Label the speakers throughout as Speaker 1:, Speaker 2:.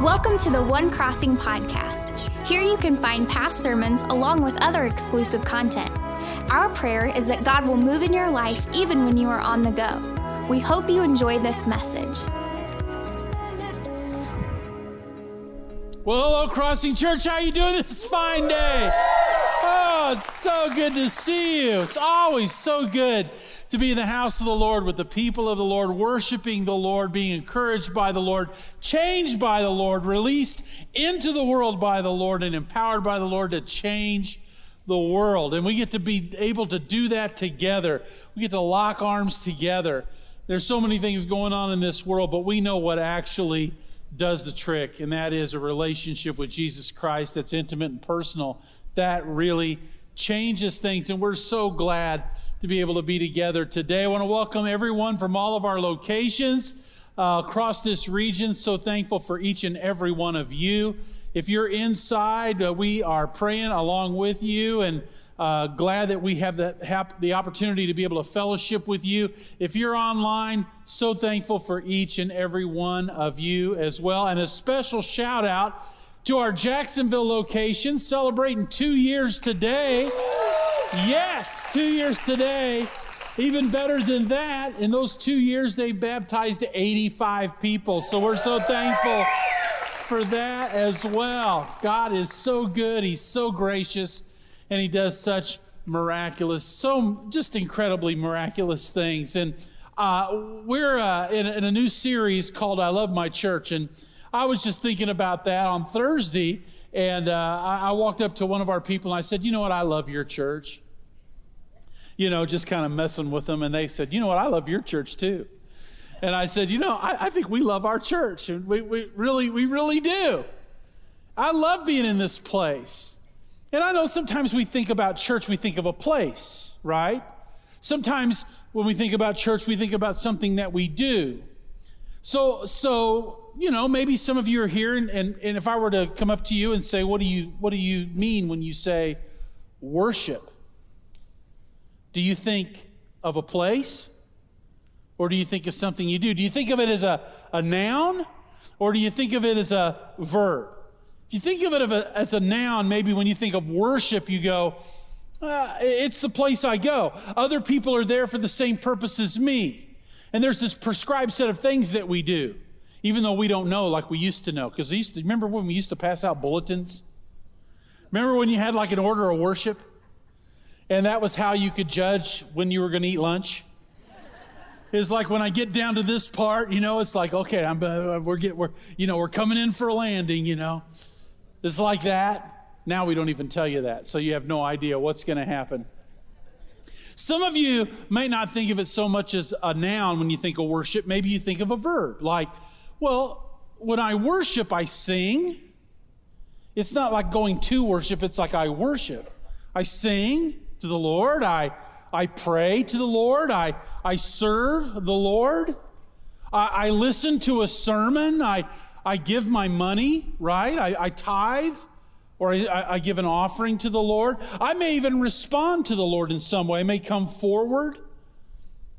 Speaker 1: Welcome to the One Crossing podcast. Here you can find past sermons along with other exclusive content. Our prayer is that God will move in your life even when you are on the go. We hope you enjoy this message.
Speaker 2: Well, hello, Crossing Church. How you doing this fine day? It's so good to see you. It's always so good to be in the house of the Lord with the people of the Lord, worshiping the Lord, being encouraged by the Lord, changed by the Lord, released into the world by the Lord, and empowered by the Lord to change the world. And we get to be able to do that together. We get to lock arms together. There's so many things going on in this world, but we know what actually does the trick, and that is a relationship with Jesus Christ that's intimate and personal. That really changes things, and we're so glad to be able to be together today. I want to welcome everyone from all of our locations uh, across this region. So thankful for each and every one of you. If you're inside, uh, we are praying along with you and uh, glad that we have have the opportunity to be able to fellowship with you. If you're online, so thankful for each and every one of you as well. And a special shout out to our Jacksonville location, celebrating two years today. Yes, two years today. Even better than that, in those two years, they baptized 85 people. So we're so thankful for that as well. God is so good, He's so gracious, and He does such miraculous, so just incredibly miraculous things. And uh, we're uh, in, in a new series called I Love My Church. And I was just thinking about that on Thursday. And uh, I, walked up to one of our people and I said, You know what? I love your church. You know, just kind of messing with them. And they said, You know what? I love your church too. And I said, You know, I, I think we love our church. And we, we really, we really do. I love being in this place. And I know sometimes we think about church, we think of a place, right? Sometimes when we think about church, we think about something that we do. So, so you know, maybe some of you are here, and, and, and if I were to come up to you and say, what do, you, what do you mean when you say worship? Do you think of a place? Or do you think of something you do? Do you think of it as a, a noun? Or do you think of it as a verb? If you think of it as a noun, maybe when you think of worship, you go, uh, it's the place I go. Other people are there for the same purpose as me. And there's this prescribed set of things that we do even though we don't know like we used to know. Because used to remember when we used to pass out bulletins? Remember when you had like an order of worship? And that was how you could judge when you were going to eat lunch? It's like when I get down to this part, you know, it's like, okay, I'm, uh, we're getting, we're, you know, we're coming in for a landing, you know. It's like that. Now we don't even tell you that, so you have no idea what's going to happen. Some of you may not think of it so much as a noun when you think of worship. Maybe you think of a verb, like well, when I worship, I sing. It's not like going to worship, it's like I worship. I sing to the Lord, I, I pray to the Lord, I, I serve the Lord, I, I listen to a sermon, I, I give my money, right? I, I tithe or I, I, give an offering to the Lord. I may even respond to the Lord in some way. I may come forward.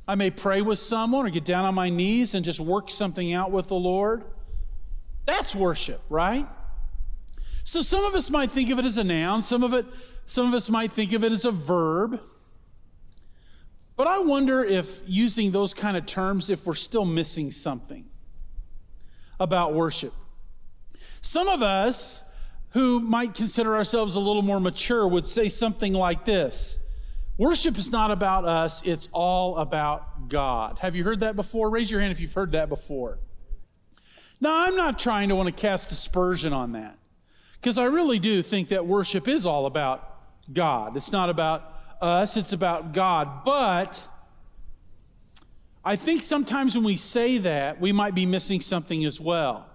Speaker 2: I may pray with someone or get down on my knees and just work something out with the Lord. That's worship, right? So some of us might think of it as a noun, some of it some of us might think of it as a verb. But I wonder if using those kind of terms if we're still missing something about worship. Some of us who might consider ourselves a little more mature would say something like this Worship is not about us, it's all about God. Have you heard that before? Raise your hand if you've heard that before. Now, I'm not trying to want to cast aspersion on that because I really do think that worship is all about God. It's not about us, it's about God. But I think sometimes when we say that, we might be missing something as well.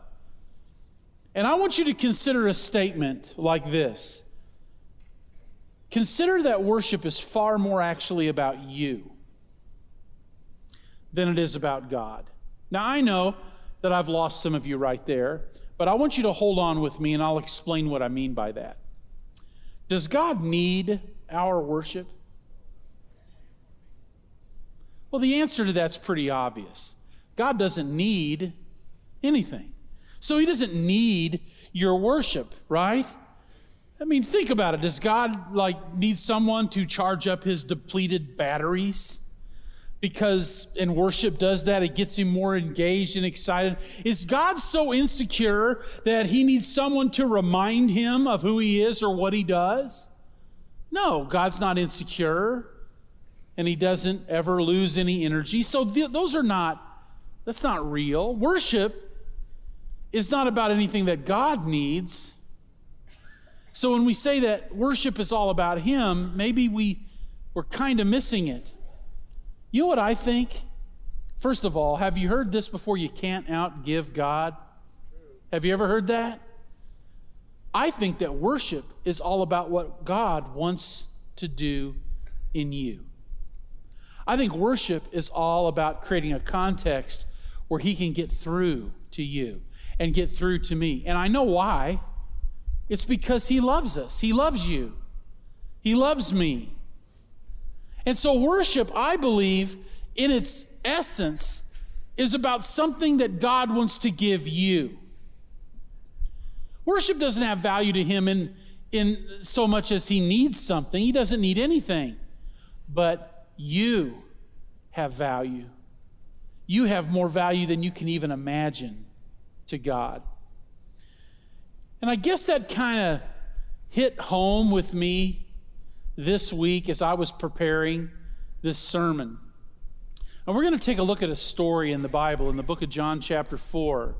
Speaker 2: And I want you to consider a statement like this Consider that worship is far more actually about you than it is about God. Now, I know that I've lost some of you right there, but I want you to hold on with me and I'll explain what I mean by that. Does God need our worship? Well, the answer to that's pretty obvious. God doesn't need anything. So he doesn't need your worship, right? I mean, think about it. Does God like need someone to charge up his depleted batteries? Because and worship does that, it gets him more engaged and excited. Is God so insecure that he needs someone to remind him of who he is or what he does? No, God's not insecure and he doesn't ever lose any energy. So th- those are not that's not real. Worship is not about anything that God needs. So when we say that worship is all about Him, maybe we, we're kind of missing it. You know what I think? First of all, have you heard this before? You can't outgive God. Have you ever heard that? I think that worship is all about what God wants to do in you. I think worship is all about creating a context where He can get through to you and get through to me. And I know why. It's because He loves us, He loves you, He loves me. And so, worship, I believe, in its essence, is about something that God wants to give you. Worship doesn't have value to Him in, in so much as He needs something, He doesn't need anything. But you have value. You have more value than you can even imagine to God. And I guess that kind of hit home with me this week as I was preparing this sermon. And we're going to take a look at a story in the Bible, in the book of John, chapter 4.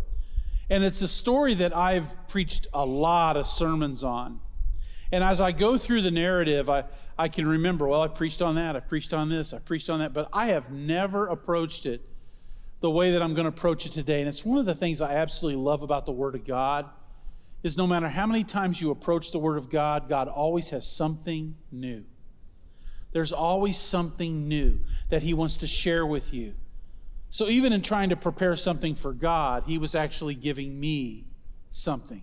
Speaker 2: And it's a story that I've preached a lot of sermons on. And as I go through the narrative, I, I can remember, well, I preached on that, I preached on this, I preached on that, but I have never approached it the way that I'm going to approach it today. And it's one of the things I absolutely love about the Word of God is no matter how many times you approach the Word of God, God always has something new. There's always something new that He wants to share with you. So even in trying to prepare something for God, He was actually giving me something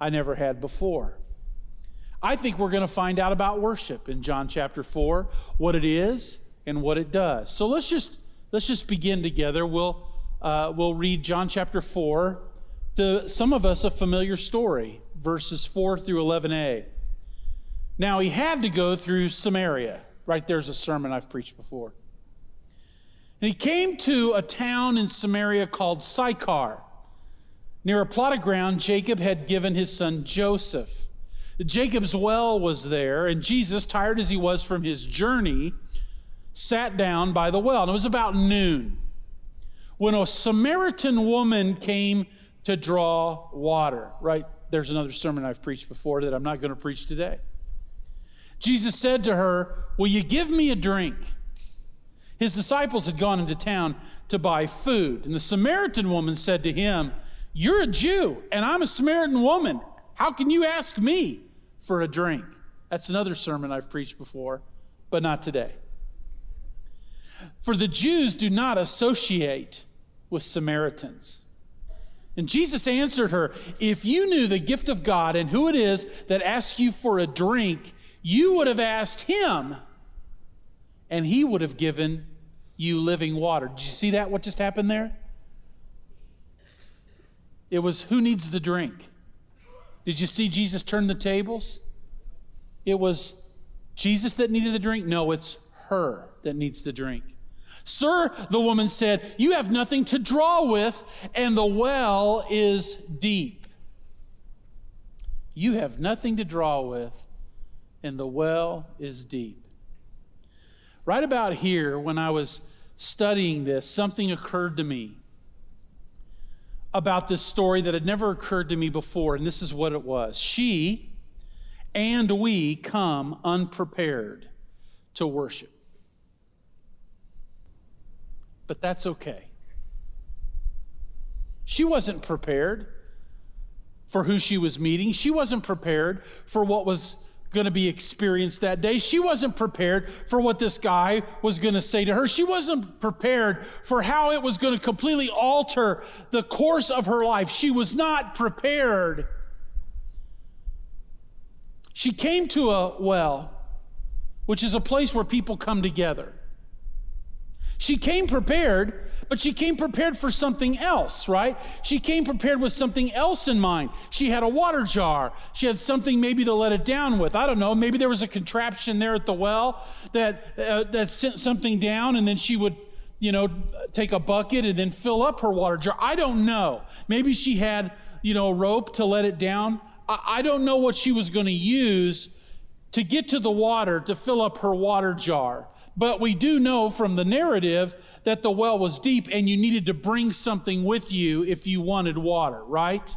Speaker 2: I never had before. I think we're going to find out about worship in John chapter 4, what it is and what it does. So let's just let's just begin together. We'll uh, we'll read John chapter 4 to some of us a familiar story, verses 4 through 11a. Now, he had to go through Samaria. Right there's a sermon I've preached before. And he came to a town in Samaria called Sychar. Near a plot of ground, Jacob had given his son Joseph. Jacob's well was there, and Jesus, tired as he was from his journey, sat down by the well. And it was about noon when a Samaritan woman came to draw water, right? There's another sermon I've preached before that I'm not going to preach today. Jesus said to her, Will you give me a drink? His disciples had gone into town to buy food, and the Samaritan woman said to him, You're a Jew, and I'm a Samaritan woman. How can you ask me for a drink? That's another sermon I've preached before, but not today. For the Jews do not associate with Samaritans. And Jesus answered her, If you knew the gift of God and who it is that asks you for a drink, you would have asked him, and he would have given you living water. Did you see that? What just happened there? It was who needs the drink? Did you see Jesus turn the tables? It was Jesus that needed the drink? No, it's her that needs the drink. Sir, the woman said, You have nothing to draw with, and the well is deep. You have nothing to draw with, and the well is deep. Right about here, when I was studying this, something occurred to me about this story that had never occurred to me before, and this is what it was. She and we come unprepared to worship but that's okay. She wasn't prepared for who she was meeting. She wasn't prepared for what was going to be experienced that day. She wasn't prepared for what this guy was going to say to her. She wasn't prepared for how it was going to completely alter the course of her life. She was not prepared. She came to a well, which is a place where people come together. She came prepared, But she came prepared for something else, right? She came prepared with something else in mind. She had a water jar. She had something maybe to let it down with. I don't know. Maybe there was a contraption there at the well that, uh, that sent something down, and then she would, you know, take a bucket and then fill up her water jar. I don't know. Maybe she had, you know, a rope to let it down. I, I don't know what she was going to use to get to the water to fill up her water jar. But we do know from the narrative that the well was deep and you needed to bring something with you if you wanted water, right?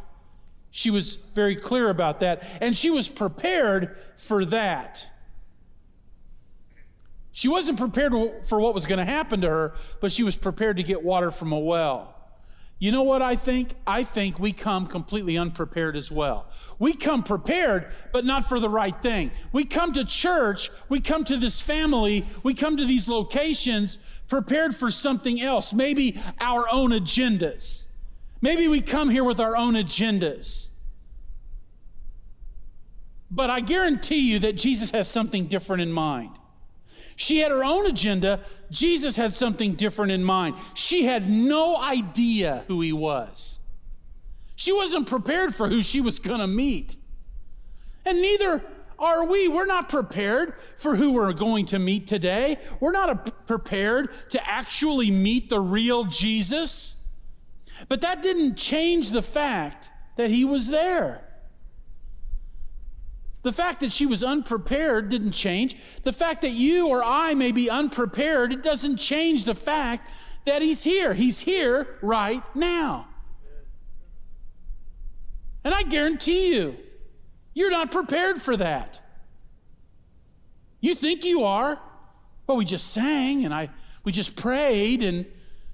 Speaker 2: She was very clear about that. And she was prepared for that. She wasn't prepared for what was going to happen to her, but she was prepared to get water from a well. You know what I think? I think we come completely unprepared as well. We come prepared, but not for the right thing. We come to church, we come to this family, we come to these locations prepared for something else, maybe our own agendas. Maybe we come here with our own agendas. But I guarantee you that Jesus has something different in mind. She had her own agenda. Jesus had something different in mind. She had no idea who he was. She wasn't prepared for who she was going to meet. And neither are we. We're not prepared for who we're going to meet today. We're not prepared to actually meet the real Jesus. But that didn't change the fact that he was there. The fact that she was unprepared didn't change. The fact that you or I may be unprepared, it doesn't change the fact that he's here. He's here right now. And I guarantee you, you're not prepared for that. You think you are. Well, we just sang and I we just prayed and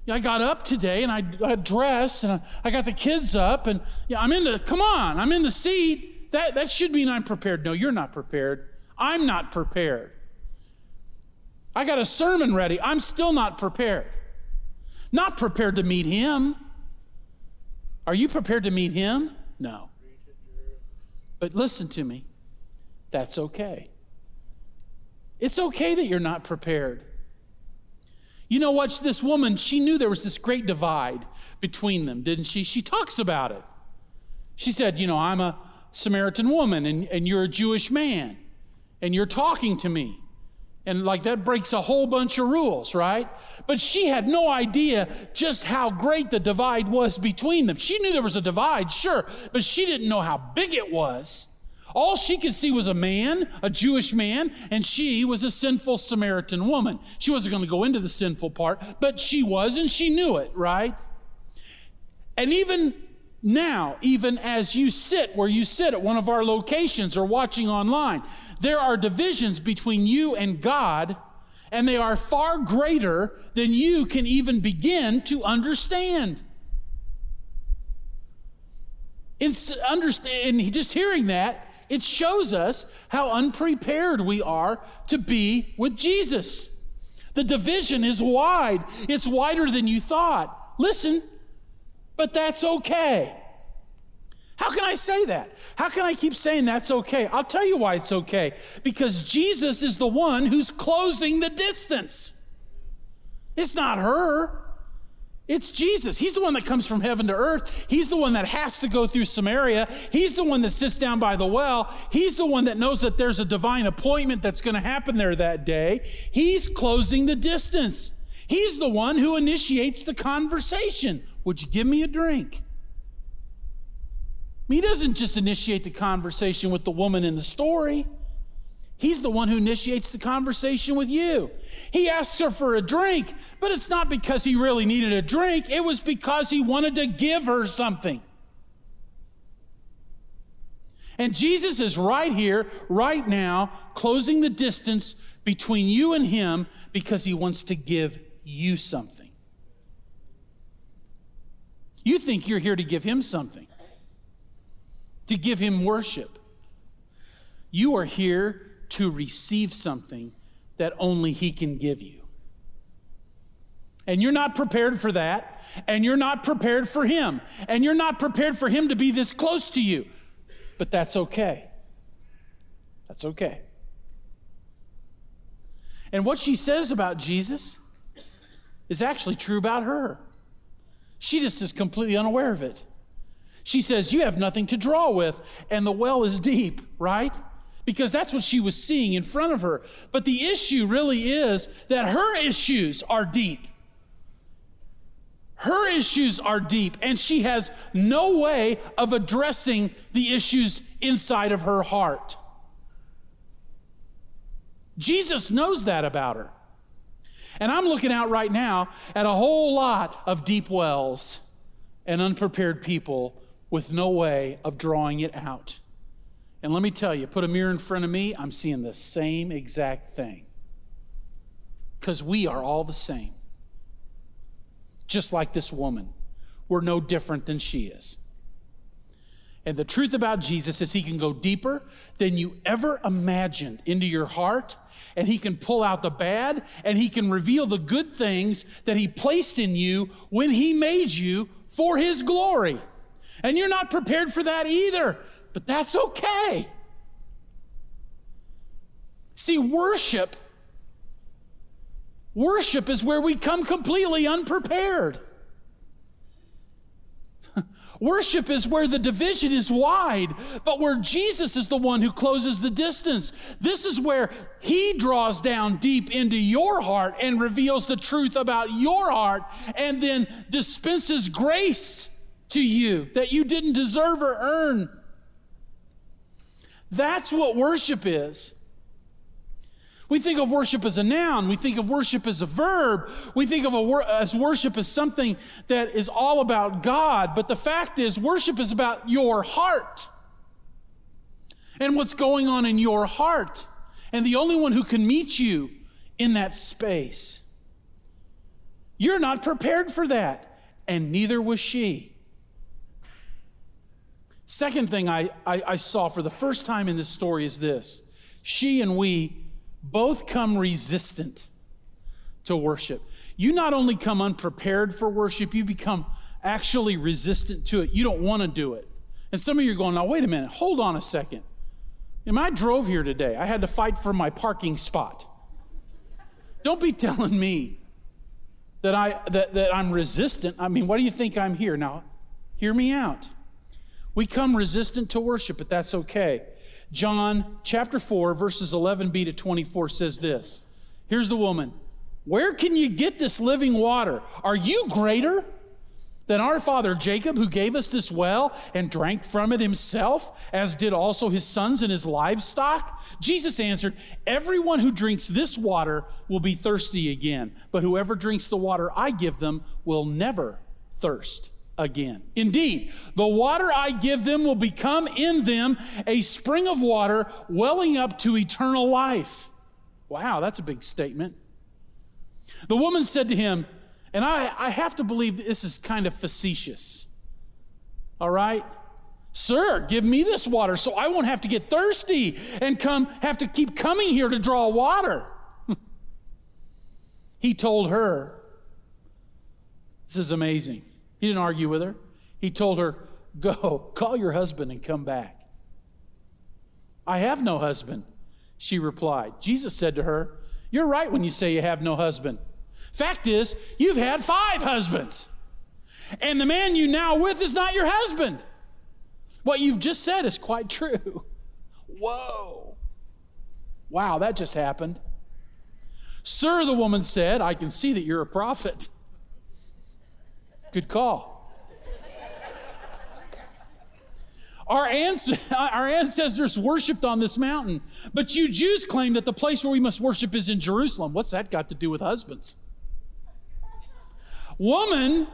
Speaker 2: I got up today and I, I dressed and I, I got the kids up and yeah, I'm in the come on, I'm in the seat that, that should mean I'm prepared. No, you're not prepared. I'm not prepared. I got a sermon ready. I'm still not prepared. Not prepared to meet him. Are you prepared to meet him? No. But listen to me. That's okay. It's okay that you're not prepared. You know what? This woman, she knew there was this great divide between them, didn't she? She talks about it. She said, You know, I'm a, Samaritan woman and, and you're a Jewish man and you're talking to me. And like that breaks a whole bunch of rules, right? But she had no idea just how great the divide was between them. She knew there was a divide, sure, but she didn't know how big it was. All she could see was a man, a Jewish man, and she was a sinful Samaritan woman. She wasn't going to go into the sinful part, but she was, and she knew it, right? And even now, even as you sit where you sit at one of our locations or watching online, there are divisions between you and God, and they are far greater than you can even begin to understand. Understand, just hearing that, it shows us how unprepared we are to be with Jesus. The division is wide, it's wider than you thought. Listen, but that's okay. How can I say that? How can I keep saying that's okay? I'll tell you why it's okay. Because Jesus is the one who's closing the distance. It's not her. It's Jesus. He's the one that comes from heaven to earth. He's the one that has to go through Samaria. He's the one that sits down by the well. He's the one that knows that there's a divine appointment that's going to happen there that day. He's closing the distance. He's the one who initiates the conversation. Would you give me a drink? He doesn't just initiate the conversation with the woman in the story. He's the one who initiates the conversation with you. He asks her for a drink, but it's not because he really needed a drink, it was because he wanted to give her something. And Jesus is right here, right now, closing the distance between you and him because he wants to give you something. You think you're here to give him something, to give him worship. You are here to receive something that only he can give you. And you're not prepared for that, and you're not prepared for him, and you're not prepared for him to be this close to you. But that's okay. That's okay. And what she says about Jesus is actually true about her. She just is completely unaware of it. She says, You have nothing to draw with, and the well is deep, right? Because that's what she was seeing in front of her. But the issue really is that her issues are deep. Her issues are deep, and she has no way of addressing the issues inside of her heart. Jesus knows that about her. And I'm looking out right now at a whole lot of deep wells and unprepared people with no way of drawing it out. And let me tell you, put a mirror in front of me, I'm seeing the same exact thing. Because we are all the same just like this woman. We're no different than she is. And the truth about Jesus is he can go deeper than you ever imagined into your heart, and he can pull out the bad, and he can reveal the good things that he placed in you when he made you for his glory. And you're not prepared for that either, but that's okay. See, worship Worship is where we come completely unprepared. Worship is where the division is wide, but where Jesus is the one who closes the distance. This is where He draws down deep into your heart and reveals the truth about your heart and then dispenses grace to you that you didn't deserve or earn. That's what worship is. We think of worship as a noun. We think of worship as a verb. We think of wor- as worship as something that is all about God. But the fact is, worship is about your heart and what's going on in your heart. And the only one who can meet you in that space. You're not prepared for that, and neither was she. Second thing I, I, I saw for the first time in this story is this she and we both come resistant to worship. You not only come unprepared for worship, you become actually resistant to it. You don't want to do it. And some of you are going, now, wait a minute, hold on a second. And I drove here today. I had to fight for my parking spot. Don't be telling me that, I, that, that I'm resistant. I mean, what do you think I'm here? Now, hear me out. We come resistant to worship, but that's okay. John chapter 4, verses 11b to 24 says this Here's the woman. Where can you get this living water? Are you greater than our father Jacob, who gave us this well and drank from it himself, as did also his sons and his livestock? Jesus answered, Everyone who drinks this water will be thirsty again, but whoever drinks the water I give them will never thirst again. Indeed, the water I give them will become in them a spring of water welling up to eternal life. Wow, that's a big statement. The woman said to him, and I, I have to believe this is kind of facetious. All right? Sir, give me this water so I won't have to get thirsty and come have to keep coming here to draw water. he told her, This is amazing. He didn't argue with her. He told her, Go, call your husband and come back. I have no husband, she replied. Jesus said to her, You're right when you say you have no husband. Fact is, you've had five husbands, and the man you now with is not your husband. What you've just said is quite true. Whoa. Wow, that just happened. Sir, the woman said, I can see that you're a prophet. Good call. Our, our, ancestors worshiped on this mountain, but you Jews claim that the place where we must worship is in Jerusalem. What's that got to do with husbands? Woman,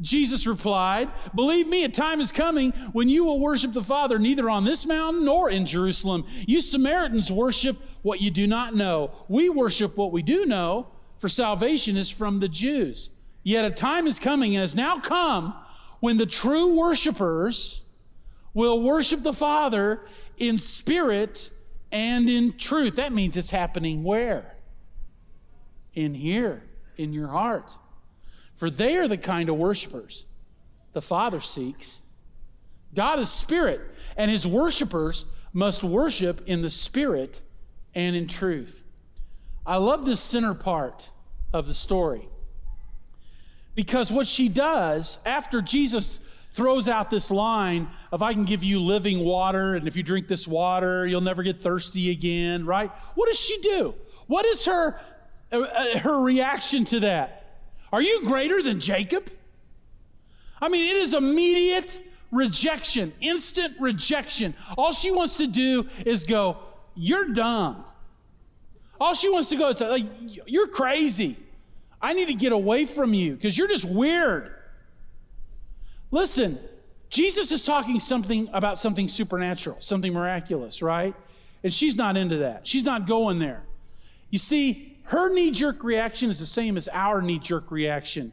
Speaker 2: Jesus replied, Believe me, a time is coming when you will worship the Father neither on this mountain nor in Jerusalem. You Samaritans worship what you do not know. We worship what we do know, for salvation is from the Jews. Yet a time is coming and has now come when the true worshipers will worship the Father in spirit and in truth. That means it's happening where? In here, in your heart. For they are the kind of worshipers the Father seeks. God is spirit, and his worshipers must worship in the spirit and in truth. I love this center part of the story Because what she does after Jesus throws out this line of, I can give you living water, and if you drink this water, you'll never get thirsty again, right? What does she do? What is her, uh, uh, her reaction to that? Are you greater than Jacob? I mean, it is immediate rejection, instant rejection. All she wants to do is go, You're dumb. All she wants to go is like, You're crazy. I need to get away from you because you're just weird. Listen, Jesus is talking something about something supernatural, something miraculous, right? And she's not into that. She's not going there. You see, her knee jerk reaction is the same as our knee jerk reaction.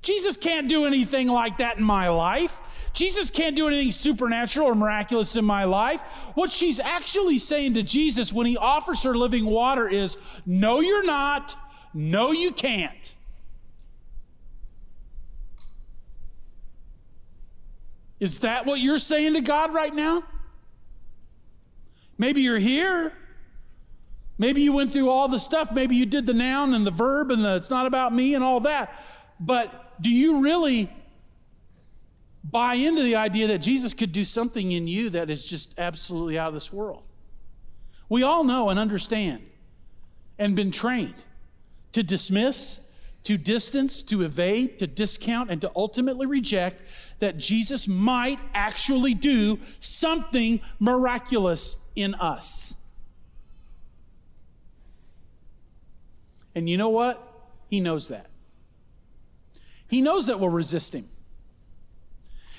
Speaker 2: Jesus can't do anything like that in my life. Jesus can't do anything supernatural or miraculous in my life. What she's actually saying to Jesus when he offers her living water is, No, you're not. No, you can't. Is that what you're saying to God right now? Maybe you're here. Maybe you went through all the stuff. Maybe you did the noun and the verb and the it's not about me and all that. But do you really buy into the idea that Jesus could do something in you that is just absolutely out of this world? We all know and understand and been trained to dismiss to distance, to evade, to discount, and to ultimately reject that Jesus might actually do something miraculous in us. And you know what? He knows that. He knows that we'll resist him.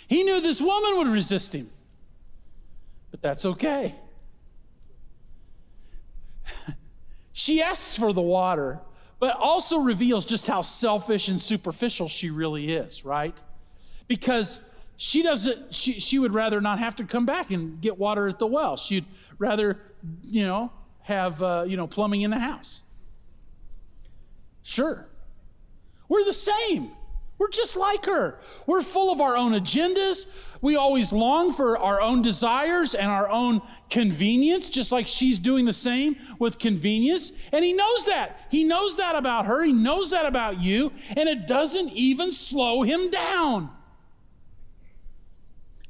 Speaker 2: He knew this woman would resist him, but that's okay. she asks for the water but also reveals just how selfish and superficial she really is, right? Because she doesn't, she, she would rather not have to come back and get water at the well. She'd rather, you know, have, uh, you know, plumbing in the house. Sure. We're the same. We're just like her. We're full of our own agendas. We always long for our own desires and our own convenience, just like she's doing the same with convenience. And he knows that. He knows that about her. He knows that about you. And it doesn't even slow him down.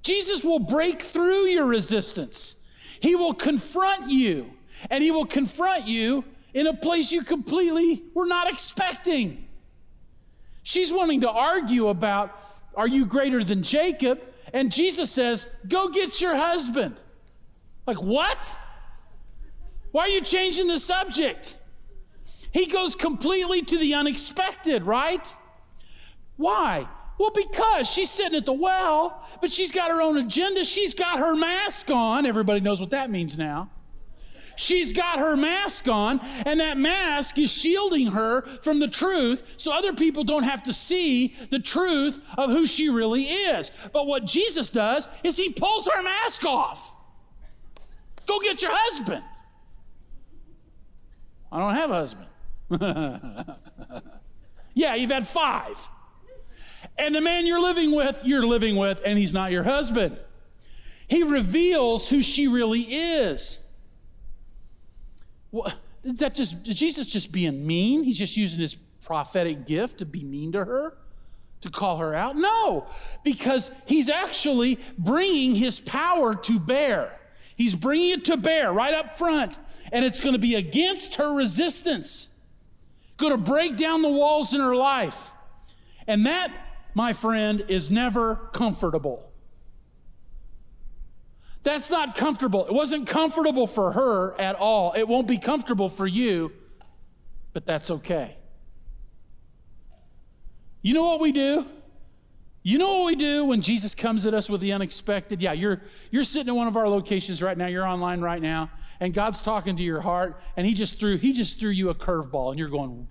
Speaker 2: Jesus will break through your resistance, he will confront you, and he will confront you in a place you completely were not expecting. She's wanting to argue about, are you greater than Jacob? And Jesus says, go get your husband. Like, what? Why are you changing the subject? He goes completely to the unexpected, right? Why? Well, because she's sitting at the well, but she's got her own agenda. She's got her mask on. Everybody knows what that means now. She's got her mask on, and that mask is shielding her from the truth so other people don't have to see the truth of who she really is. But what Jesus does is he pulls her mask off. Go get your husband. I don't have a husband. yeah, you've had five. And the man you're living with, you're living with, and he's not your husband. He reveals who she really is. Well, is that just is Jesus just being mean? He's just using his prophetic gift to be mean to her, to call her out? No, because he's actually bringing his power to bear. He's bringing it to bear right up front, and it's going to be against her resistance, going to break down the walls in her life. And that, my friend, is never comfortable. That's not comfortable. It wasn't comfortable for her at all. It won't be comfortable for you, but that's okay. You know what we do? You know what we do when Jesus comes at us with the unexpected? Yeah, you're, you're sitting in one of our locations right now, you're online right now, and God's talking to your heart, and He just threw, He just threw you a curveball, and you're going,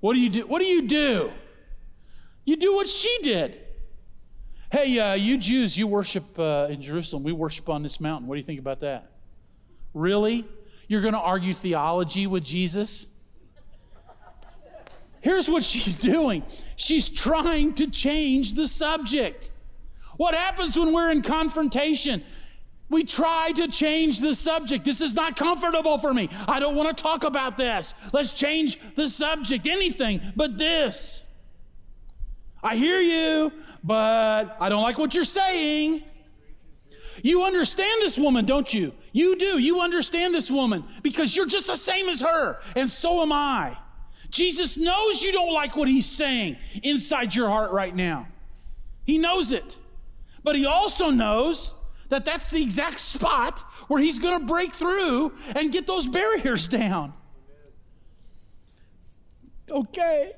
Speaker 2: What do you do? What do you do? You do what she did. Hey, uh, you Jews, you worship uh, in Jerusalem. We worship on this mountain. What do you think about that? Really? You're going to argue theology with Jesus? Here's what she's doing she's trying to change the subject. What happens when we're in confrontation? We try to change the subject. This is not comfortable for me. I don't want to talk about this. Let's change the subject. Anything but this. I hear you, but I don't like what you're saying. You understand this woman, don't you? You do. You understand this woman because you're just the same as her, and so am I. Jesus knows you don't like what he's saying inside your heart right now. He knows it. But he also knows that that's the exact spot where he's going to break through and get those barriers down. Okay,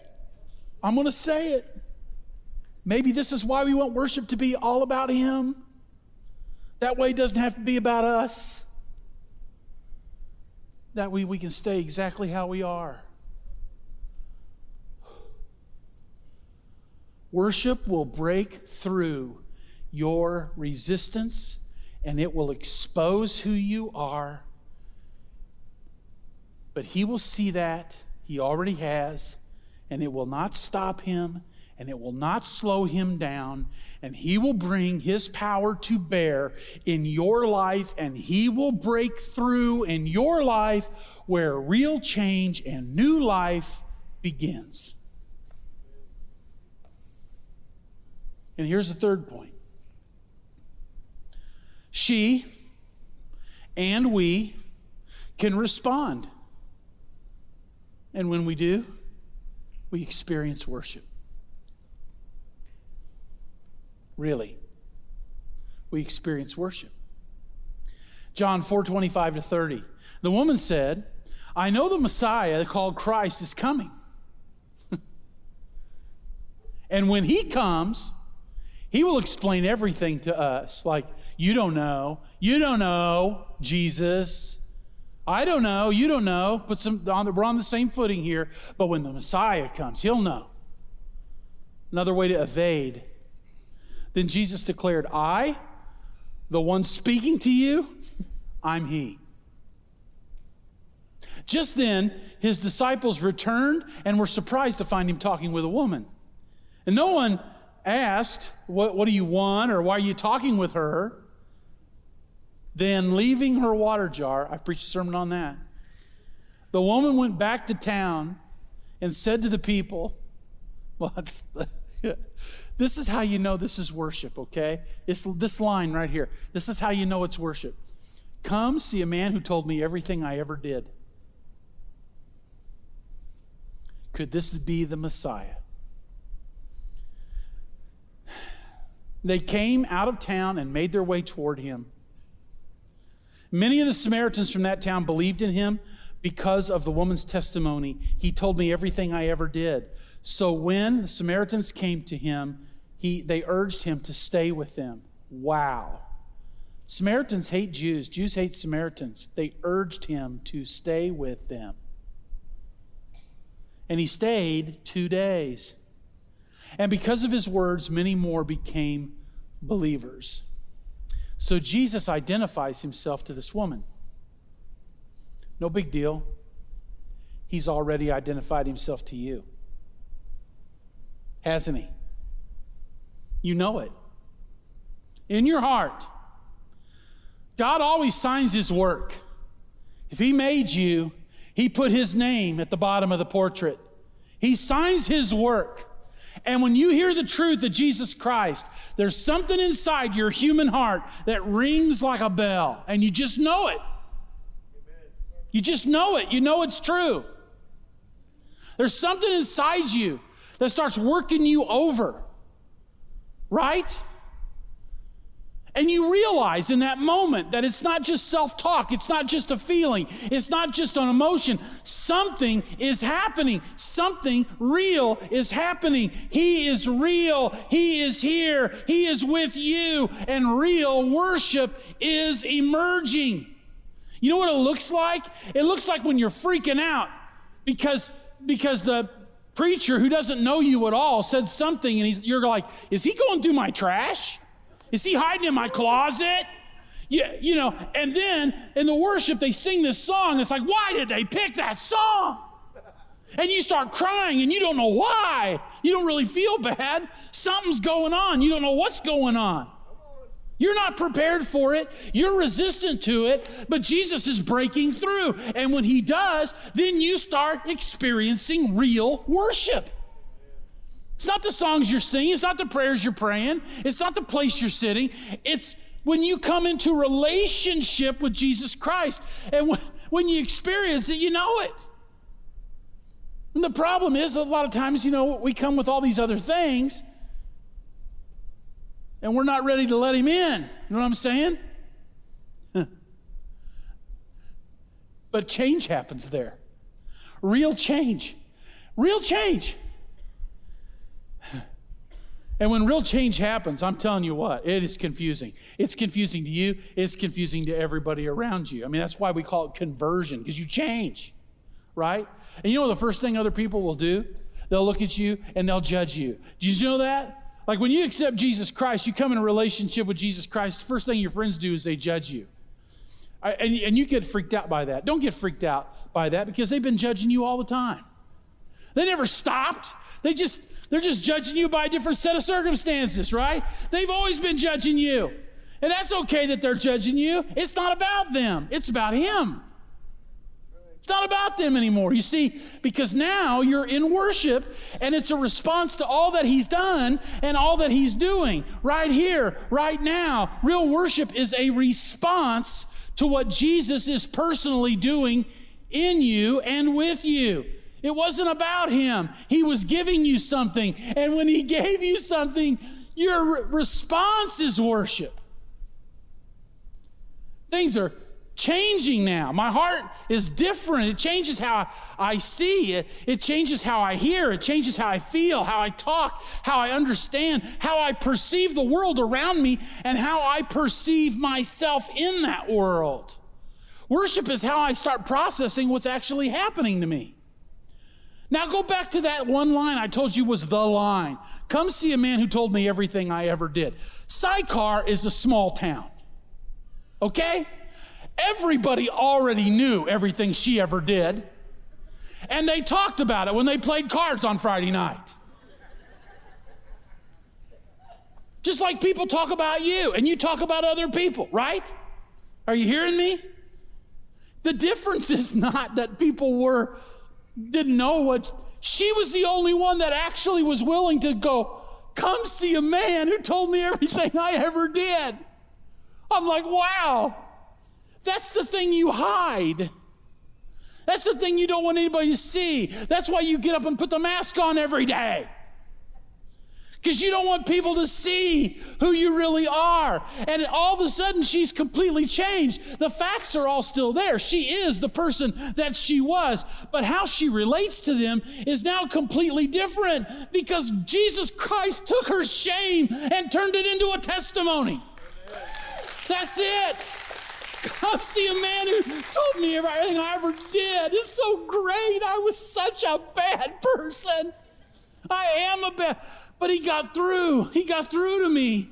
Speaker 2: I'm going to say it. Maybe this is why we want worship to be all about him. That way it doesn't have to be about us. That way we can stay exactly how we are. Worship will break through your resistance and it will expose who you are. But he will see that. He already has. And it will not stop him and it will not slow him down. And he will bring his power to bear in your life, and he will break through in your life where real change and new life begins. And here's the third point she and we can respond. And when we do, we experience worship. Really. We experience worship. John 4 25 to 30. The woman said, I know the Messiah called Christ is coming. and when he comes, he will explain everything to us. Like, you don't know. You don't know, Jesus. I don't know. You don't know. But some, we're on the same footing here. But when the Messiah comes, he'll know. Another way to evade then Jesus declared, I, the one speaking to you, I'm He. Just then, his disciples returned and were surprised to find him talking with a woman. And no one asked, What, what do you want? or why are you talking with her? Then, leaving her water jar, I preached a sermon on that. The woman went back to town and said to the people, Well, this is how you know this is worship, okay? It's this line right here. This is how you know it's worship. Come see a man who told me everything I ever did. Could this be the Messiah? They came out of town and made their way toward him. Many of the Samaritans from that town believed in him because of the woman's testimony. He told me everything I ever did. So when the Samaritans came to him, he, they urged him to stay with them. Wow. Samaritans hate Jews, Jews hate Samaritans. They urged him to stay with them. And he stayed two days. And because of his words, many more became believers. So Jesus identifies himself to this woman. No big deal. He's already identified himself to you. Hasn't he? You know it. In your heart. God always signs his work. If he made you, he put his name at the bottom of the portrait. He signs his work. And when you hear the truth of Jesus Christ, there's something inside your human heart that rings like a bell, and you just know it. You just know it. You know it's true. There's something inside you that starts working you over right? And you realize in that moment that it's not just self talk, it's not just a feeling, it's not just an emotion. Something is happening, something real is happening. He is real, He is here, He is with you, and real worship is emerging. You know what it looks like? It looks like when you're freaking out because, because the preacher who doesn't know you at all said something and you're like, is he going through my trash? Is he hiding in my closet? Yeah, you know, and then in the worship, they sing this song. It's like, why did they pick that song? And you start crying and you don't know why. You don't really feel bad. Something's going on. You don't know what's going on. You're not prepared for it. You're resistant to it, but Jesus is breaking through. And when he does, then you start experiencing real worship. It's not the songs you're singing, it's not the prayers you're praying, it's not the place you're sitting. It's when you come into relationship with Jesus Christ. And when, you experience it, you know it. And the problem is, a lot of times, you know, we come with all these other things and we're not ready to let him in. You know what I'm saying? but change happens there. Real change. Real change. And when real change happens, I'm telling you what, it is confusing. It's confusing to you, it's confusing to everybody around you. I mean, that's why we call it conversion, because you change, right? And you know the first thing other people will do? They'll look at you and they'll judge you. Did you know that? Like when you accept Jesus Christ, you come in a relationship with Jesus Christ, the first thing your friends do is they judge you. I, and, and you get freaked out by that. Don't get freaked out by that because they've been judging you all the time. They never stopped. They just they're just judging you by a different set of circumstances, right? They've always been judging you. And that's okay that they're judging you. It's not about them. It's about him. Not about them anymore. You see, because now you're in worship and it's a response to all that he's done and all that he's doing right here, right now. Real worship is a response to what Jesus is personally doing in you and with you. It wasn't about him. He was giving you something. And when he gave you something, your response is worship. Things are changing now. My heart is different. It changes how I see it. It changes how I hear. It changes how I feel, how I talk, how I understand, how I perceive the world around me, and how I perceive myself in that world. Worship is how I start processing what's actually happening to me. Now go back to that one line I told you was the line. Come see a man who told me everything I ever did. Sychar is a small town. Okay? Everybody already knew everything she ever did. And they talked about it when they played cards on Friday night. Just like people talk about you and you talk about other people, right? Are you hearing me? The difference is not that people were didn't know what she was the only one that actually was willing to go come see a man who told me everything I ever did. I'm like, wow. That's the thing you hide. That's the thing you don't want anybody to see. That's why you get up and put the mask on every day. Because you don't want people to see who you really are. And all of a sudden, she's completely changed. The facts are all still there. She is the person that she was. But how she relates to them is now completely different because Jesus Christ took her shame and turned it into a testimony. That's it. Come see a man who told me everything I ever did. It's so great. I was such a bad person. I am a bad, but he got through. He got through to me.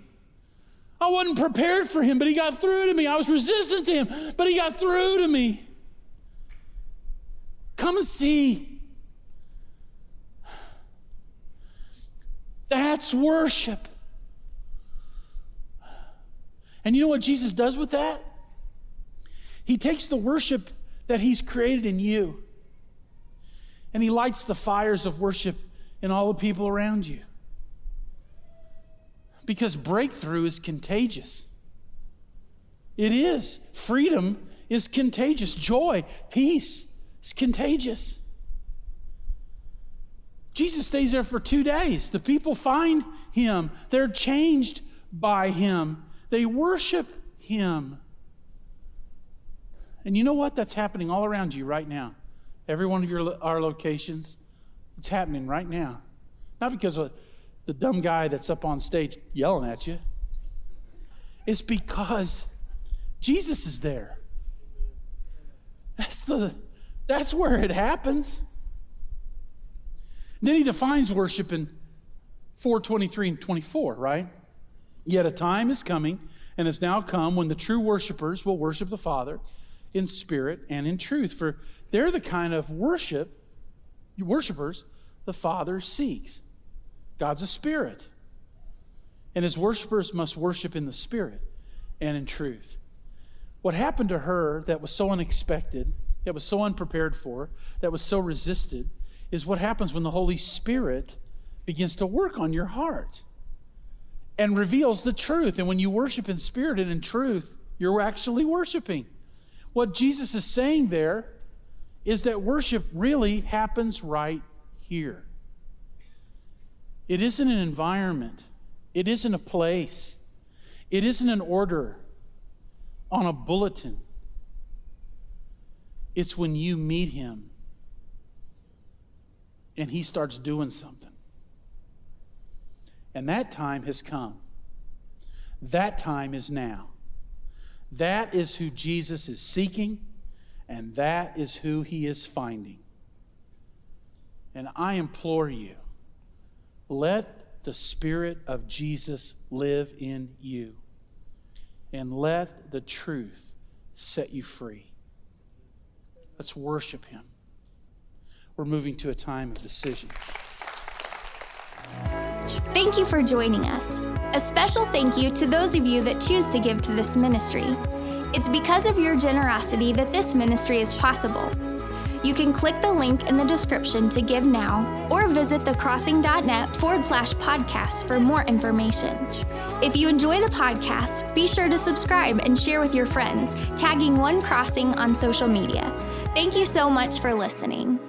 Speaker 2: I wasn't prepared for him, but he got through to me. I was resistant to him, but he got through to me. Come and see. That's worship. And you know what Jesus does with that? He takes the worship that He's created in you and He lights the fires of worship in all the people around you. Because breakthrough is contagious. It is. Freedom is contagious. Joy, peace is contagious. Jesus stays there for two days. The people find him, they're changed by him, they worship him. And you know what? That's happening all around you right now. Every one of your, our locations, it's happening right now. Not because of the dumb guy that's up on stage yelling at you, it's because Jesus is there. That's, the, that's where it happens. And Then he defines worship in 423 and 24, right? Yet a time is coming and has now come when the true worshipers will worship the Father in spirit and in truth, for they're the kind of worship, worshipers the Father seeks. God's a spirit. And his worshipers must worship in the spirit and in truth. What happened to her that was so unexpected, that was so unprepared for, that was so resisted, is what happens when the Holy Spirit begins to work on your heart and reveals the truth. And when you worship in spirit and in truth, you're actually worshiping. What Jesus is saying there is that worship really happens right here. It isn't an environment, it isn't a place, it isn't an order on a bulletin. It's when you meet him and he starts doing something. And that time has come. That time is now. That is who Jesus is seeking, and that is who he is finding. And I implore you let the Spirit of Jesus live in you, and let the truth set you free. Let's worship him. We're moving to a time of decision.
Speaker 1: Thank you for joining us. A special thank you to those of you that choose to give to this ministry. It's because of your generosity that this ministry is possible. You can click the link in the description to give now or visit thecrossing.net forward slash podcast for more information. If you enjoy the podcast, be sure to subscribe and share with your friends, tagging One Crossing on social media. Thank you so much for listening.